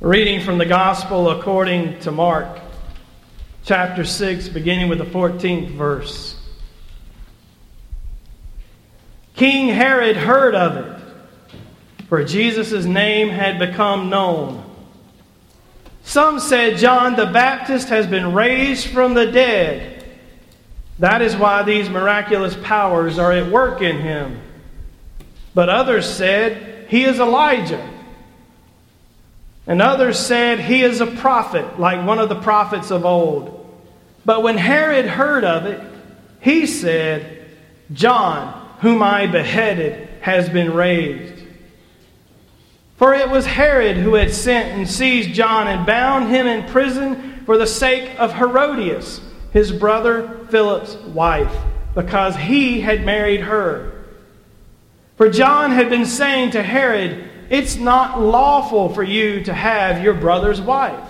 Reading from the Gospel according to Mark, chapter 6, beginning with the 14th verse. King Herod heard of it, for Jesus' name had become known. Some said John the Baptist has been raised from the dead. That is why these miraculous powers are at work in him. But others said he is Elijah. And others said he is a prophet, like one of the prophets of old. But when Herod heard of it, he said, John, whom I beheaded, has been raised. For it was Herod who had sent and seized John and bound him in prison for the sake of Herodias, his brother Philip's wife, because he had married her. For John had been saying to Herod, it's not lawful for you to have your brother's wife.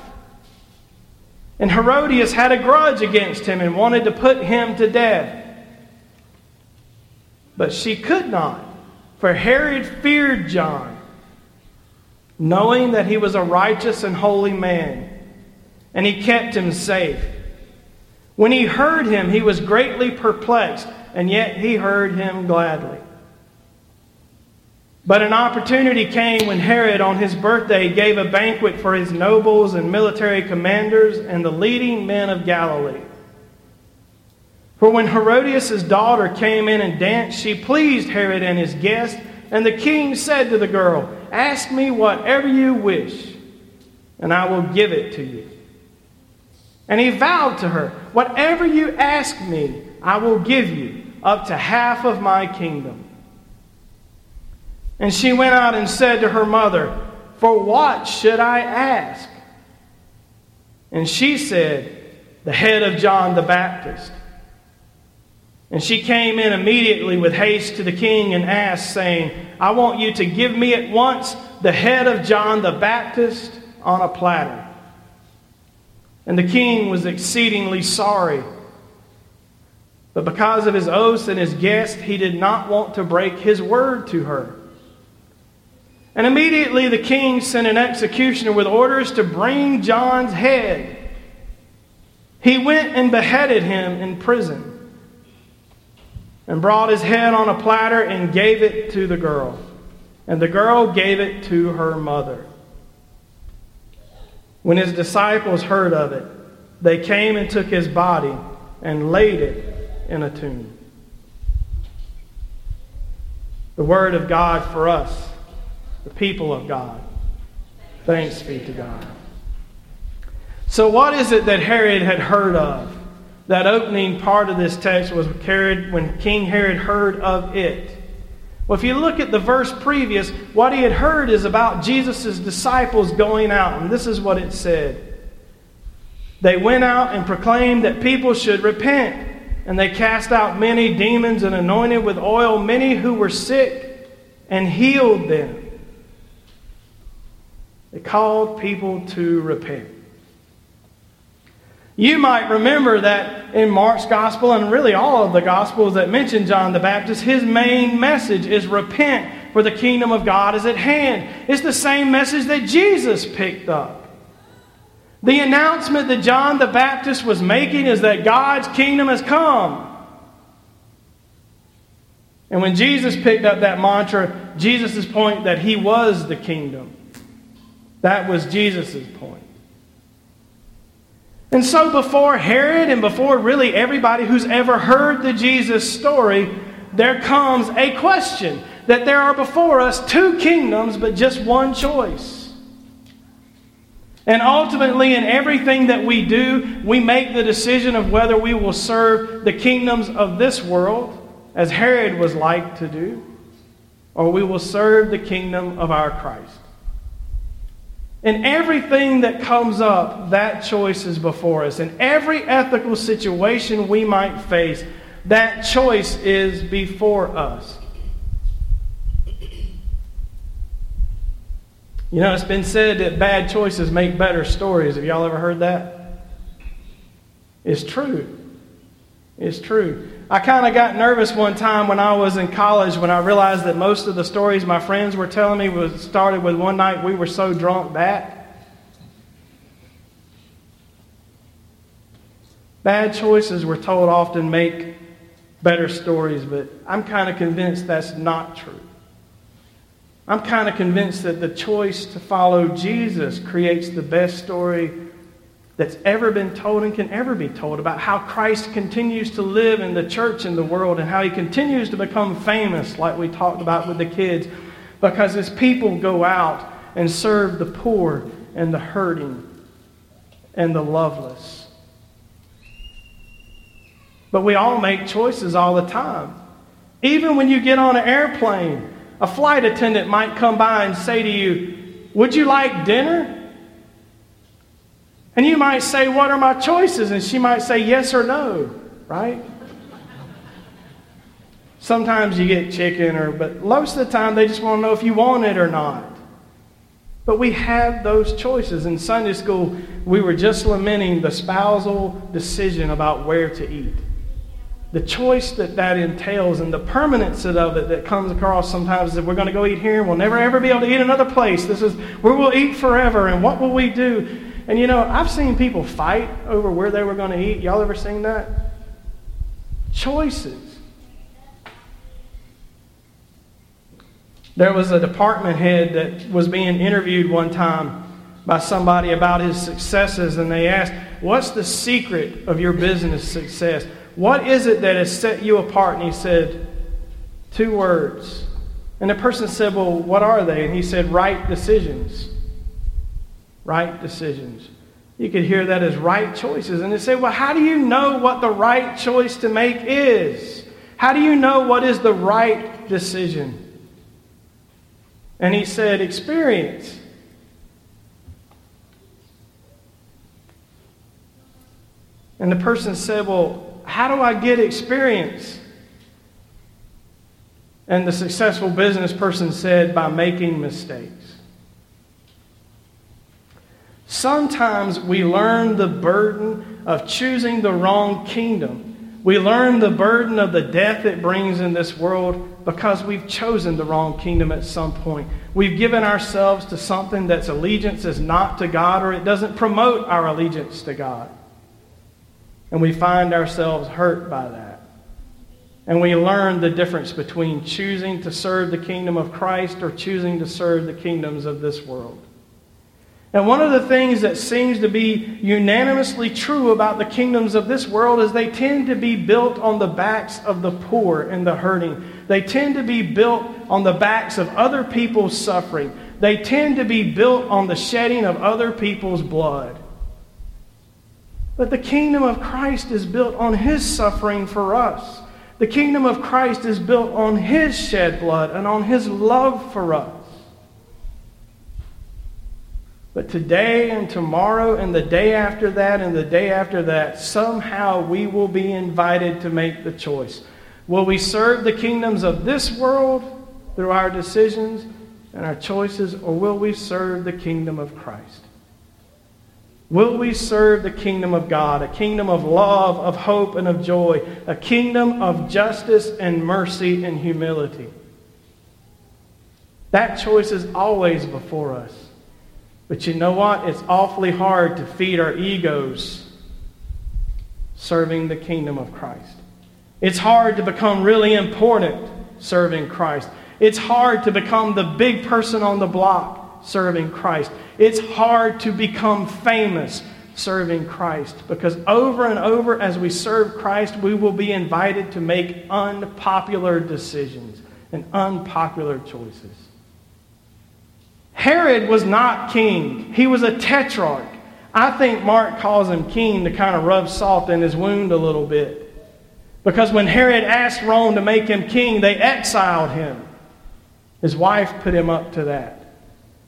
And Herodias had a grudge against him and wanted to put him to death. But she could not, for Herod feared John, knowing that he was a righteous and holy man, and he kept him safe. When he heard him, he was greatly perplexed, and yet he heard him gladly. But an opportunity came when Herod, on his birthday, gave a banquet for his nobles and military commanders and the leading men of Galilee. For when Herodias' daughter came in and danced, she pleased Herod and his guests, and the king said to the girl, Ask me whatever you wish, and I will give it to you. And he vowed to her, Whatever you ask me, I will give you, up to half of my kingdom. And she went out and said to her mother, For what should I ask? And she said, The head of John the Baptist. And she came in immediately with haste to the king and asked, saying, I want you to give me at once the head of John the Baptist on a platter. And the king was exceedingly sorry. But because of his oaths and his guest, he did not want to break his word to her. And immediately the king sent an executioner with orders to bring John's head. He went and beheaded him in prison and brought his head on a platter and gave it to the girl. And the girl gave it to her mother. When his disciples heard of it, they came and took his body and laid it in a tomb. The word of God for us the people of God. Thanks be to God. So, what is it that Herod had heard of? That opening part of this text was carried when King Herod heard of it. Well, if you look at the verse previous, what he had heard is about Jesus' disciples going out. And this is what it said They went out and proclaimed that people should repent. And they cast out many demons and anointed with oil many who were sick and healed them. It called people to repent. You might remember that in Mark's gospel and really all of the gospels that mention John the Baptist, his main message is repent, for the kingdom of God is at hand. It's the same message that Jesus picked up. The announcement that John the Baptist was making is that God's kingdom has come. And when Jesus picked up that mantra, Jesus' point that he was the kingdom. That was Jesus' point. And so, before Herod and before really everybody who's ever heard the Jesus story, there comes a question that there are before us two kingdoms, but just one choice. And ultimately, in everything that we do, we make the decision of whether we will serve the kingdoms of this world, as Herod was like to do, or we will serve the kingdom of our Christ. In everything that comes up, that choice is before us. In every ethical situation we might face, that choice is before us. You know, it's been said that bad choices make better stories. Have y'all ever heard that? It's true. It's true. I kind of got nervous one time when I was in college when I realized that most of the stories my friends were telling me was started with one night we were so drunk that. Bad choices we're told often make better stories, but I'm kind of convinced that's not true. I'm kind of convinced that the choice to follow Jesus creates the best story that's ever been told and can ever be told about how Christ continues to live in the church and the world and how he continues to become famous, like we talked about with the kids, because his people go out and serve the poor and the hurting and the loveless. But we all make choices all the time. Even when you get on an airplane, a flight attendant might come by and say to you, Would you like dinner? And you might say, What are my choices? And she might say, Yes or no, right? Sometimes you get chicken, or, but most of the time they just want to know if you want it or not. But we have those choices. In Sunday school, we were just lamenting the spousal decision about where to eat the choice that that entails and the permanence of it that comes across sometimes that we're going to go eat here and we'll never ever be able to eat another place. This is where we'll eat forever and what will we do? And you know, I've seen people fight over where they were going to eat. Y'all ever seen that? Choices. There was a department head that was being interviewed one time by somebody about his successes, and they asked, What's the secret of your business success? What is it that has set you apart? And he said, Two words. And the person said, Well, what are they? And he said, Right decisions. Right decisions. You could hear that as right choices. And they say, Well, how do you know what the right choice to make is? How do you know what is the right decision? And he said, Experience. And the person said, Well, how do I get experience? And the successful business person said, by making mistakes. Sometimes we learn the burden of choosing the wrong kingdom. We learn the burden of the death it brings in this world because we've chosen the wrong kingdom at some point. We've given ourselves to something that's allegiance is not to God or it doesn't promote our allegiance to God. And we find ourselves hurt by that. And we learn the difference between choosing to serve the kingdom of Christ or choosing to serve the kingdoms of this world. And one of the things that seems to be unanimously true about the kingdoms of this world is they tend to be built on the backs of the poor and the hurting. They tend to be built on the backs of other people's suffering. They tend to be built on the shedding of other people's blood. But the kingdom of Christ is built on his suffering for us. The kingdom of Christ is built on his shed blood and on his love for us. But today and tomorrow and the day after that and the day after that, somehow we will be invited to make the choice. Will we serve the kingdoms of this world through our decisions and our choices, or will we serve the kingdom of Christ? Will we serve the kingdom of God, a kingdom of love, of hope, and of joy, a kingdom of justice and mercy and humility? That choice is always before us. But you know what? It's awfully hard to feed our egos serving the kingdom of Christ. It's hard to become really important serving Christ. It's hard to become the big person on the block serving Christ. It's hard to become famous serving Christ because over and over as we serve Christ, we will be invited to make unpopular decisions and unpopular choices. Herod was not king, he was a tetrarch. I think Mark calls him king to kind of rub salt in his wound a little bit. Because when Herod asked Rome to make him king, they exiled him. His wife put him up to that.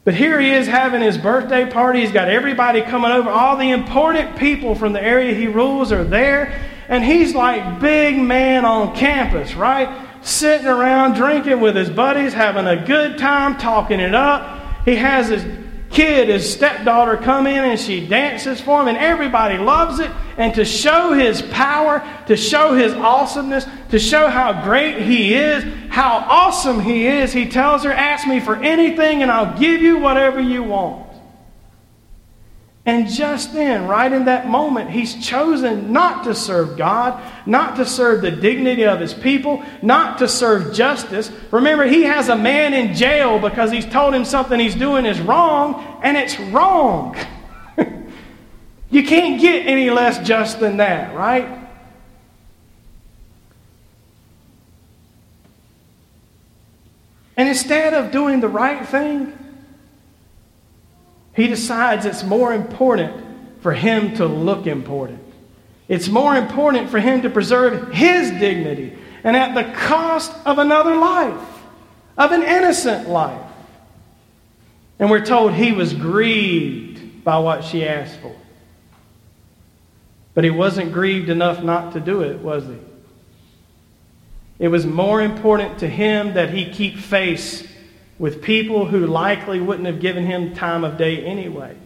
But here he is having his birthday party. He's got everybody coming over. All the important people from the area he rules are there. And he's like big man on campus, right? Sitting around drinking with his buddies, having a good time, talking it up. He has his kid, his stepdaughter, come in and she dances for him, and everybody loves it. And to show his power, to show his awesomeness, to show how great he is, how awesome he is, he tells her, Ask me for anything, and I'll give you whatever you want. And just then, right in that moment, he's chosen not to serve God, not to serve the dignity of his people, not to serve justice. Remember, he has a man in jail because he's told him something he's doing is wrong, and it's wrong. you can't get any less just than that, right? And instead of doing the right thing, he decides it's more important for him to look important. It's more important for him to preserve his dignity and at the cost of another life, of an innocent life. And we're told he was grieved by what she asked for. But he wasn't grieved enough not to do it, was he? It was more important to him that he keep face with people who likely wouldn't have given him time of day anyway.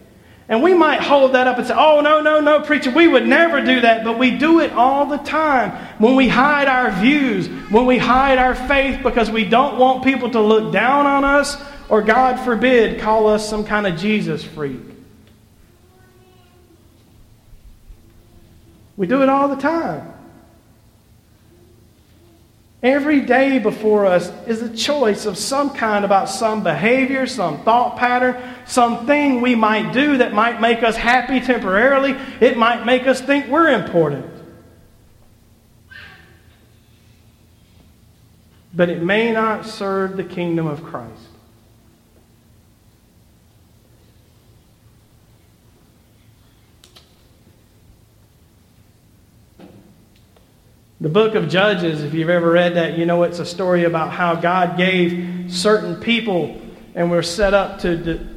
And we might hold that up and say, oh, no, no, no, preacher, we would never do that. But we do it all the time when we hide our views, when we hide our faith because we don't want people to look down on us or, God forbid, call us some kind of Jesus freak. We do it all the time. Every day before us is a choice of some kind about some behavior, some thought pattern, something we might do that might make us happy temporarily. It might make us think we're important. But it may not serve the kingdom of Christ. The book of Judges, if you've ever read that, you know it's a story about how God gave certain people and we're set up to di-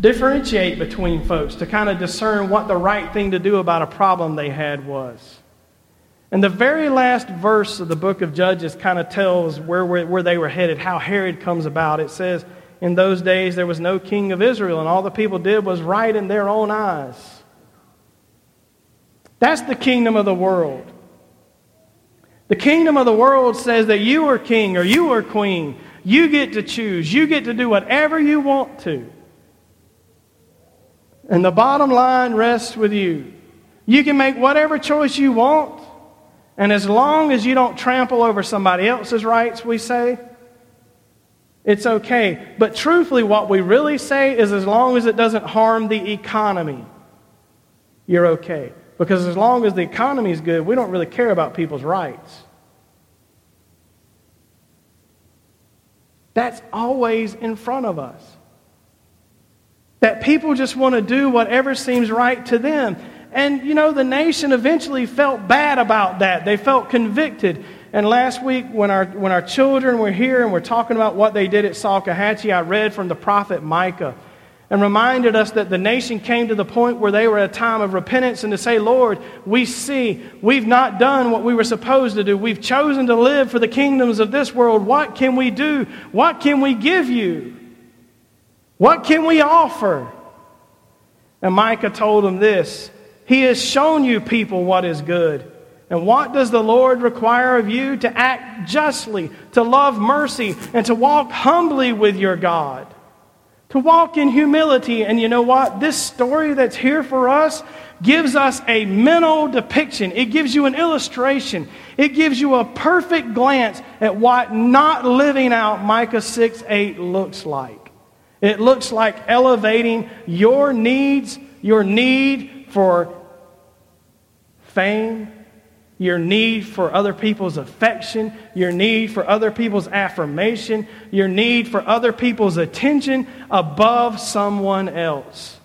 differentiate between folks, to kind of discern what the right thing to do about a problem they had was. And the very last verse of the book of Judges kind of tells where, where, where they were headed, how Herod comes about. It says, In those days there was no king of Israel, and all the people did was right in their own eyes. That's the kingdom of the world. The kingdom of the world says that you are king or you are queen. You get to choose. You get to do whatever you want to. And the bottom line rests with you. You can make whatever choice you want. And as long as you don't trample over somebody else's rights, we say, it's okay. But truthfully, what we really say is as long as it doesn't harm the economy, you're okay. Because as long as the economy is good, we don't really care about people's rights. That's always in front of us. That people just want to do whatever seems right to them. And, you know, the nation eventually felt bad about that. They felt convicted. And last week, when our, when our children were here and we're talking about what they did at Salkehatchie, I read from the prophet Micah and reminded us that the nation came to the point where they were at a time of repentance and to say, Lord, we see we've not done what we were supposed to do. We've chosen to live for the kingdoms of this world. What can we do? What can we give you? What can we offer? And Micah told them this He has shown you, people, what is good. And what does the Lord require of you? To act justly, to love mercy, and to walk humbly with your God to walk in humility. And you know what? This story that's here for us gives us a mental depiction, it gives you an illustration, it gives you a perfect glance at what not living out Micah 6 8 looks like. It looks like elevating your needs, your need for fame, your need for other people's affection, your need for other people's affirmation, your need for other people's attention above someone else.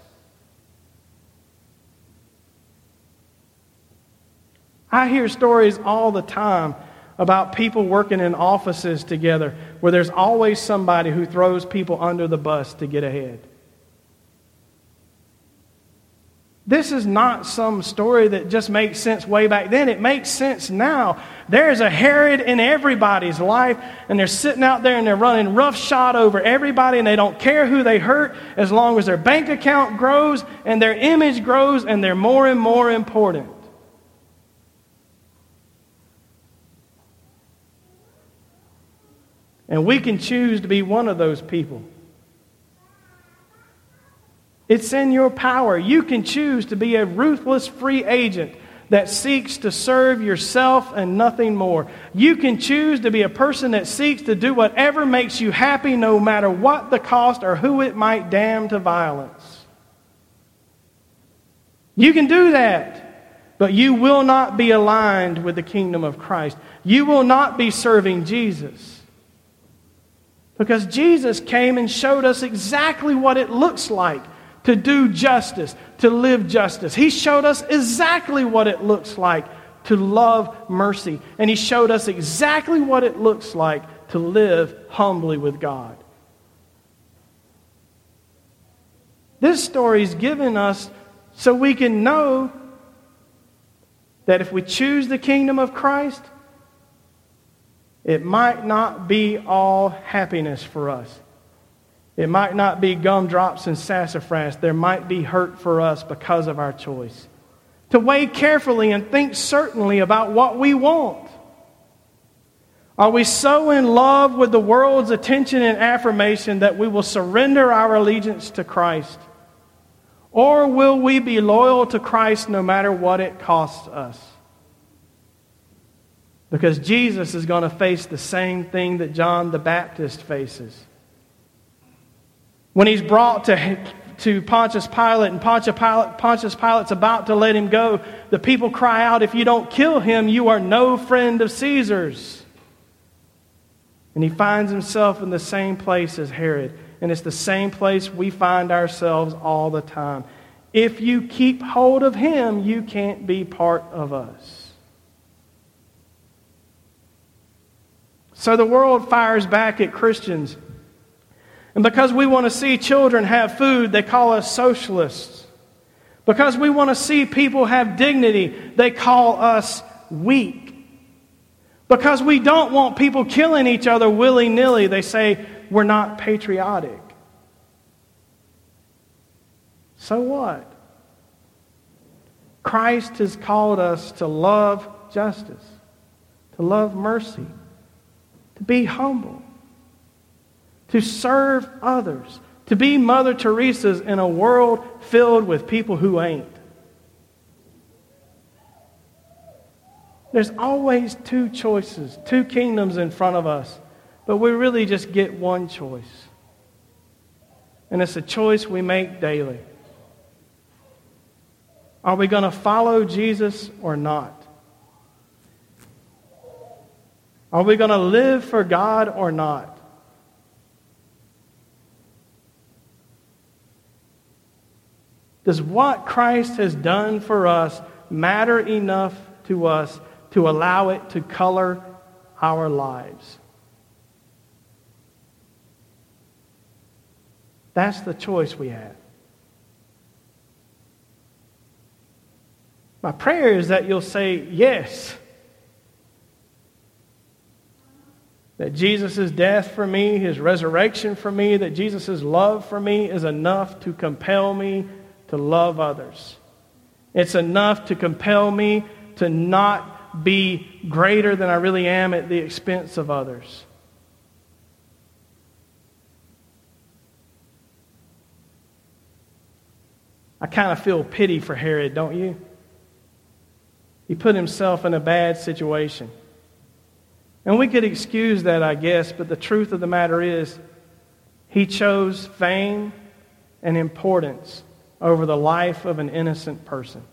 I hear stories all the time about people working in offices together where there's always somebody who throws people under the bus to get ahead. This is not some story that just makes sense way back then. It makes sense now. There's a Herod in everybody's life, and they're sitting out there and they're running roughshod over everybody, and they don't care who they hurt as long as their bank account grows and their image grows and they're more and more important. And we can choose to be one of those people. It's in your power. You can choose to be a ruthless free agent that seeks to serve yourself and nothing more. You can choose to be a person that seeks to do whatever makes you happy, no matter what the cost or who it might damn to violence. You can do that, but you will not be aligned with the kingdom of Christ. You will not be serving Jesus. Because Jesus came and showed us exactly what it looks like to do justice, to live justice. He showed us exactly what it looks like to love mercy. And He showed us exactly what it looks like to live humbly with God. This story is given us so we can know that if we choose the kingdom of Christ, it might not be all happiness for us. It might not be gumdrops and sassafras. There might be hurt for us because of our choice. To weigh carefully and think certainly about what we want. Are we so in love with the world's attention and affirmation that we will surrender our allegiance to Christ? Or will we be loyal to Christ no matter what it costs us? Because Jesus is going to face the same thing that John the Baptist faces. When he's brought to, to Pontius Pilate and Pontius, Pilate, Pontius Pilate's about to let him go, the people cry out, If you don't kill him, you are no friend of Caesar's. And he finds himself in the same place as Herod. And it's the same place we find ourselves all the time. If you keep hold of him, you can't be part of us. So the world fires back at Christians and because we want to see children have food, they call us socialists. Because we want to see people have dignity, they call us weak. Because we don't want people killing each other willy nilly, they say we're not patriotic. So what? Christ has called us to love justice, to love mercy, to be humble to serve others, to be Mother Teresa's in a world filled with people who ain't. There's always two choices, two kingdoms in front of us, but we really just get one choice. And it's a choice we make daily. Are we going to follow Jesus or not? Are we going to live for God or not? Does what Christ has done for us matter enough to us to allow it to color our lives? That's the choice we have. My prayer is that you'll say yes. That Jesus' death for me, his resurrection for me, that Jesus' love for me is enough to compel me to love others. It's enough to compel me to not be greater than I really am at the expense of others. I kind of feel pity for Herod, don't you? He put himself in a bad situation. And we could excuse that, I guess, but the truth of the matter is, he chose fame and importance over the life of an innocent person.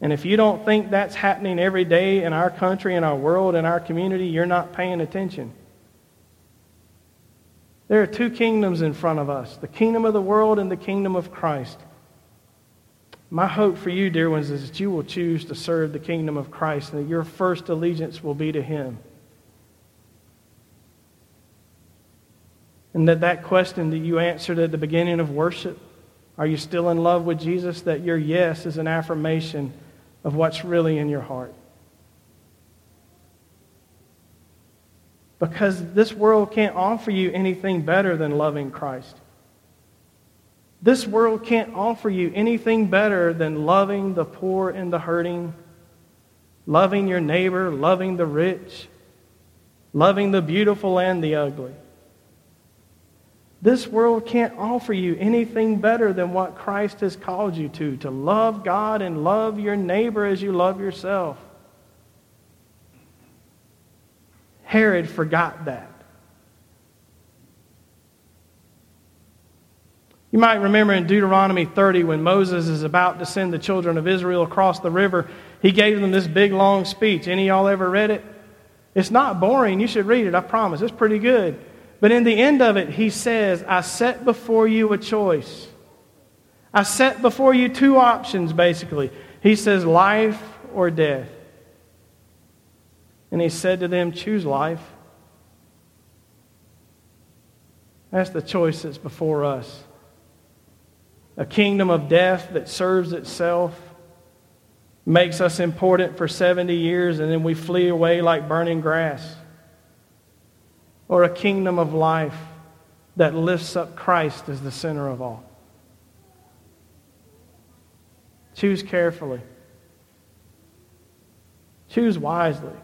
And if you don't think that's happening every day in our country, in our world, in our community, you're not paying attention. There are two kingdoms in front of us the kingdom of the world and the kingdom of Christ. My hope for you, dear ones, is that you will choose to serve the kingdom of Christ and that your first allegiance will be to Him. And that that question that you answered at the beginning of worship are you still in love with Jesus? That your yes is an affirmation of what's really in your heart. Because this world can't offer you anything better than loving Christ. This world can't offer you anything better than loving the poor and the hurting, loving your neighbor, loving the rich, loving the beautiful and the ugly. This world can't offer you anything better than what Christ has called you to to love God and love your neighbor as you love yourself. Herod forgot that. You might remember in Deuteronomy 30 when Moses is about to send the children of Israel across the river, he gave them this big long speech. Any y'all ever read it? It's not boring. You should read it, I promise. It's pretty good. But in the end of it, he says, I set before you a choice. I set before you two options, basically. He says, life or death. And he said to them, Choose life. That's the choice that's before us. A kingdom of death that serves itself, makes us important for 70 years, and then we flee away like burning grass. Or a kingdom of life that lifts up Christ as the center of all. Choose carefully. Choose wisely.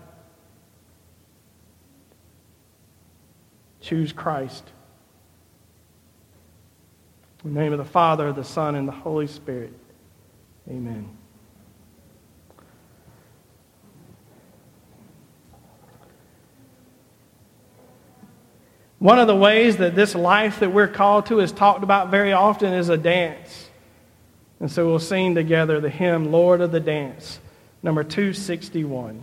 Choose Christ. In the name of the Father, the Son, and the Holy Spirit. Amen. One of the ways that this life that we're called to is talked about very often is a dance. And so we'll sing together the hymn, Lord of the Dance, number 261.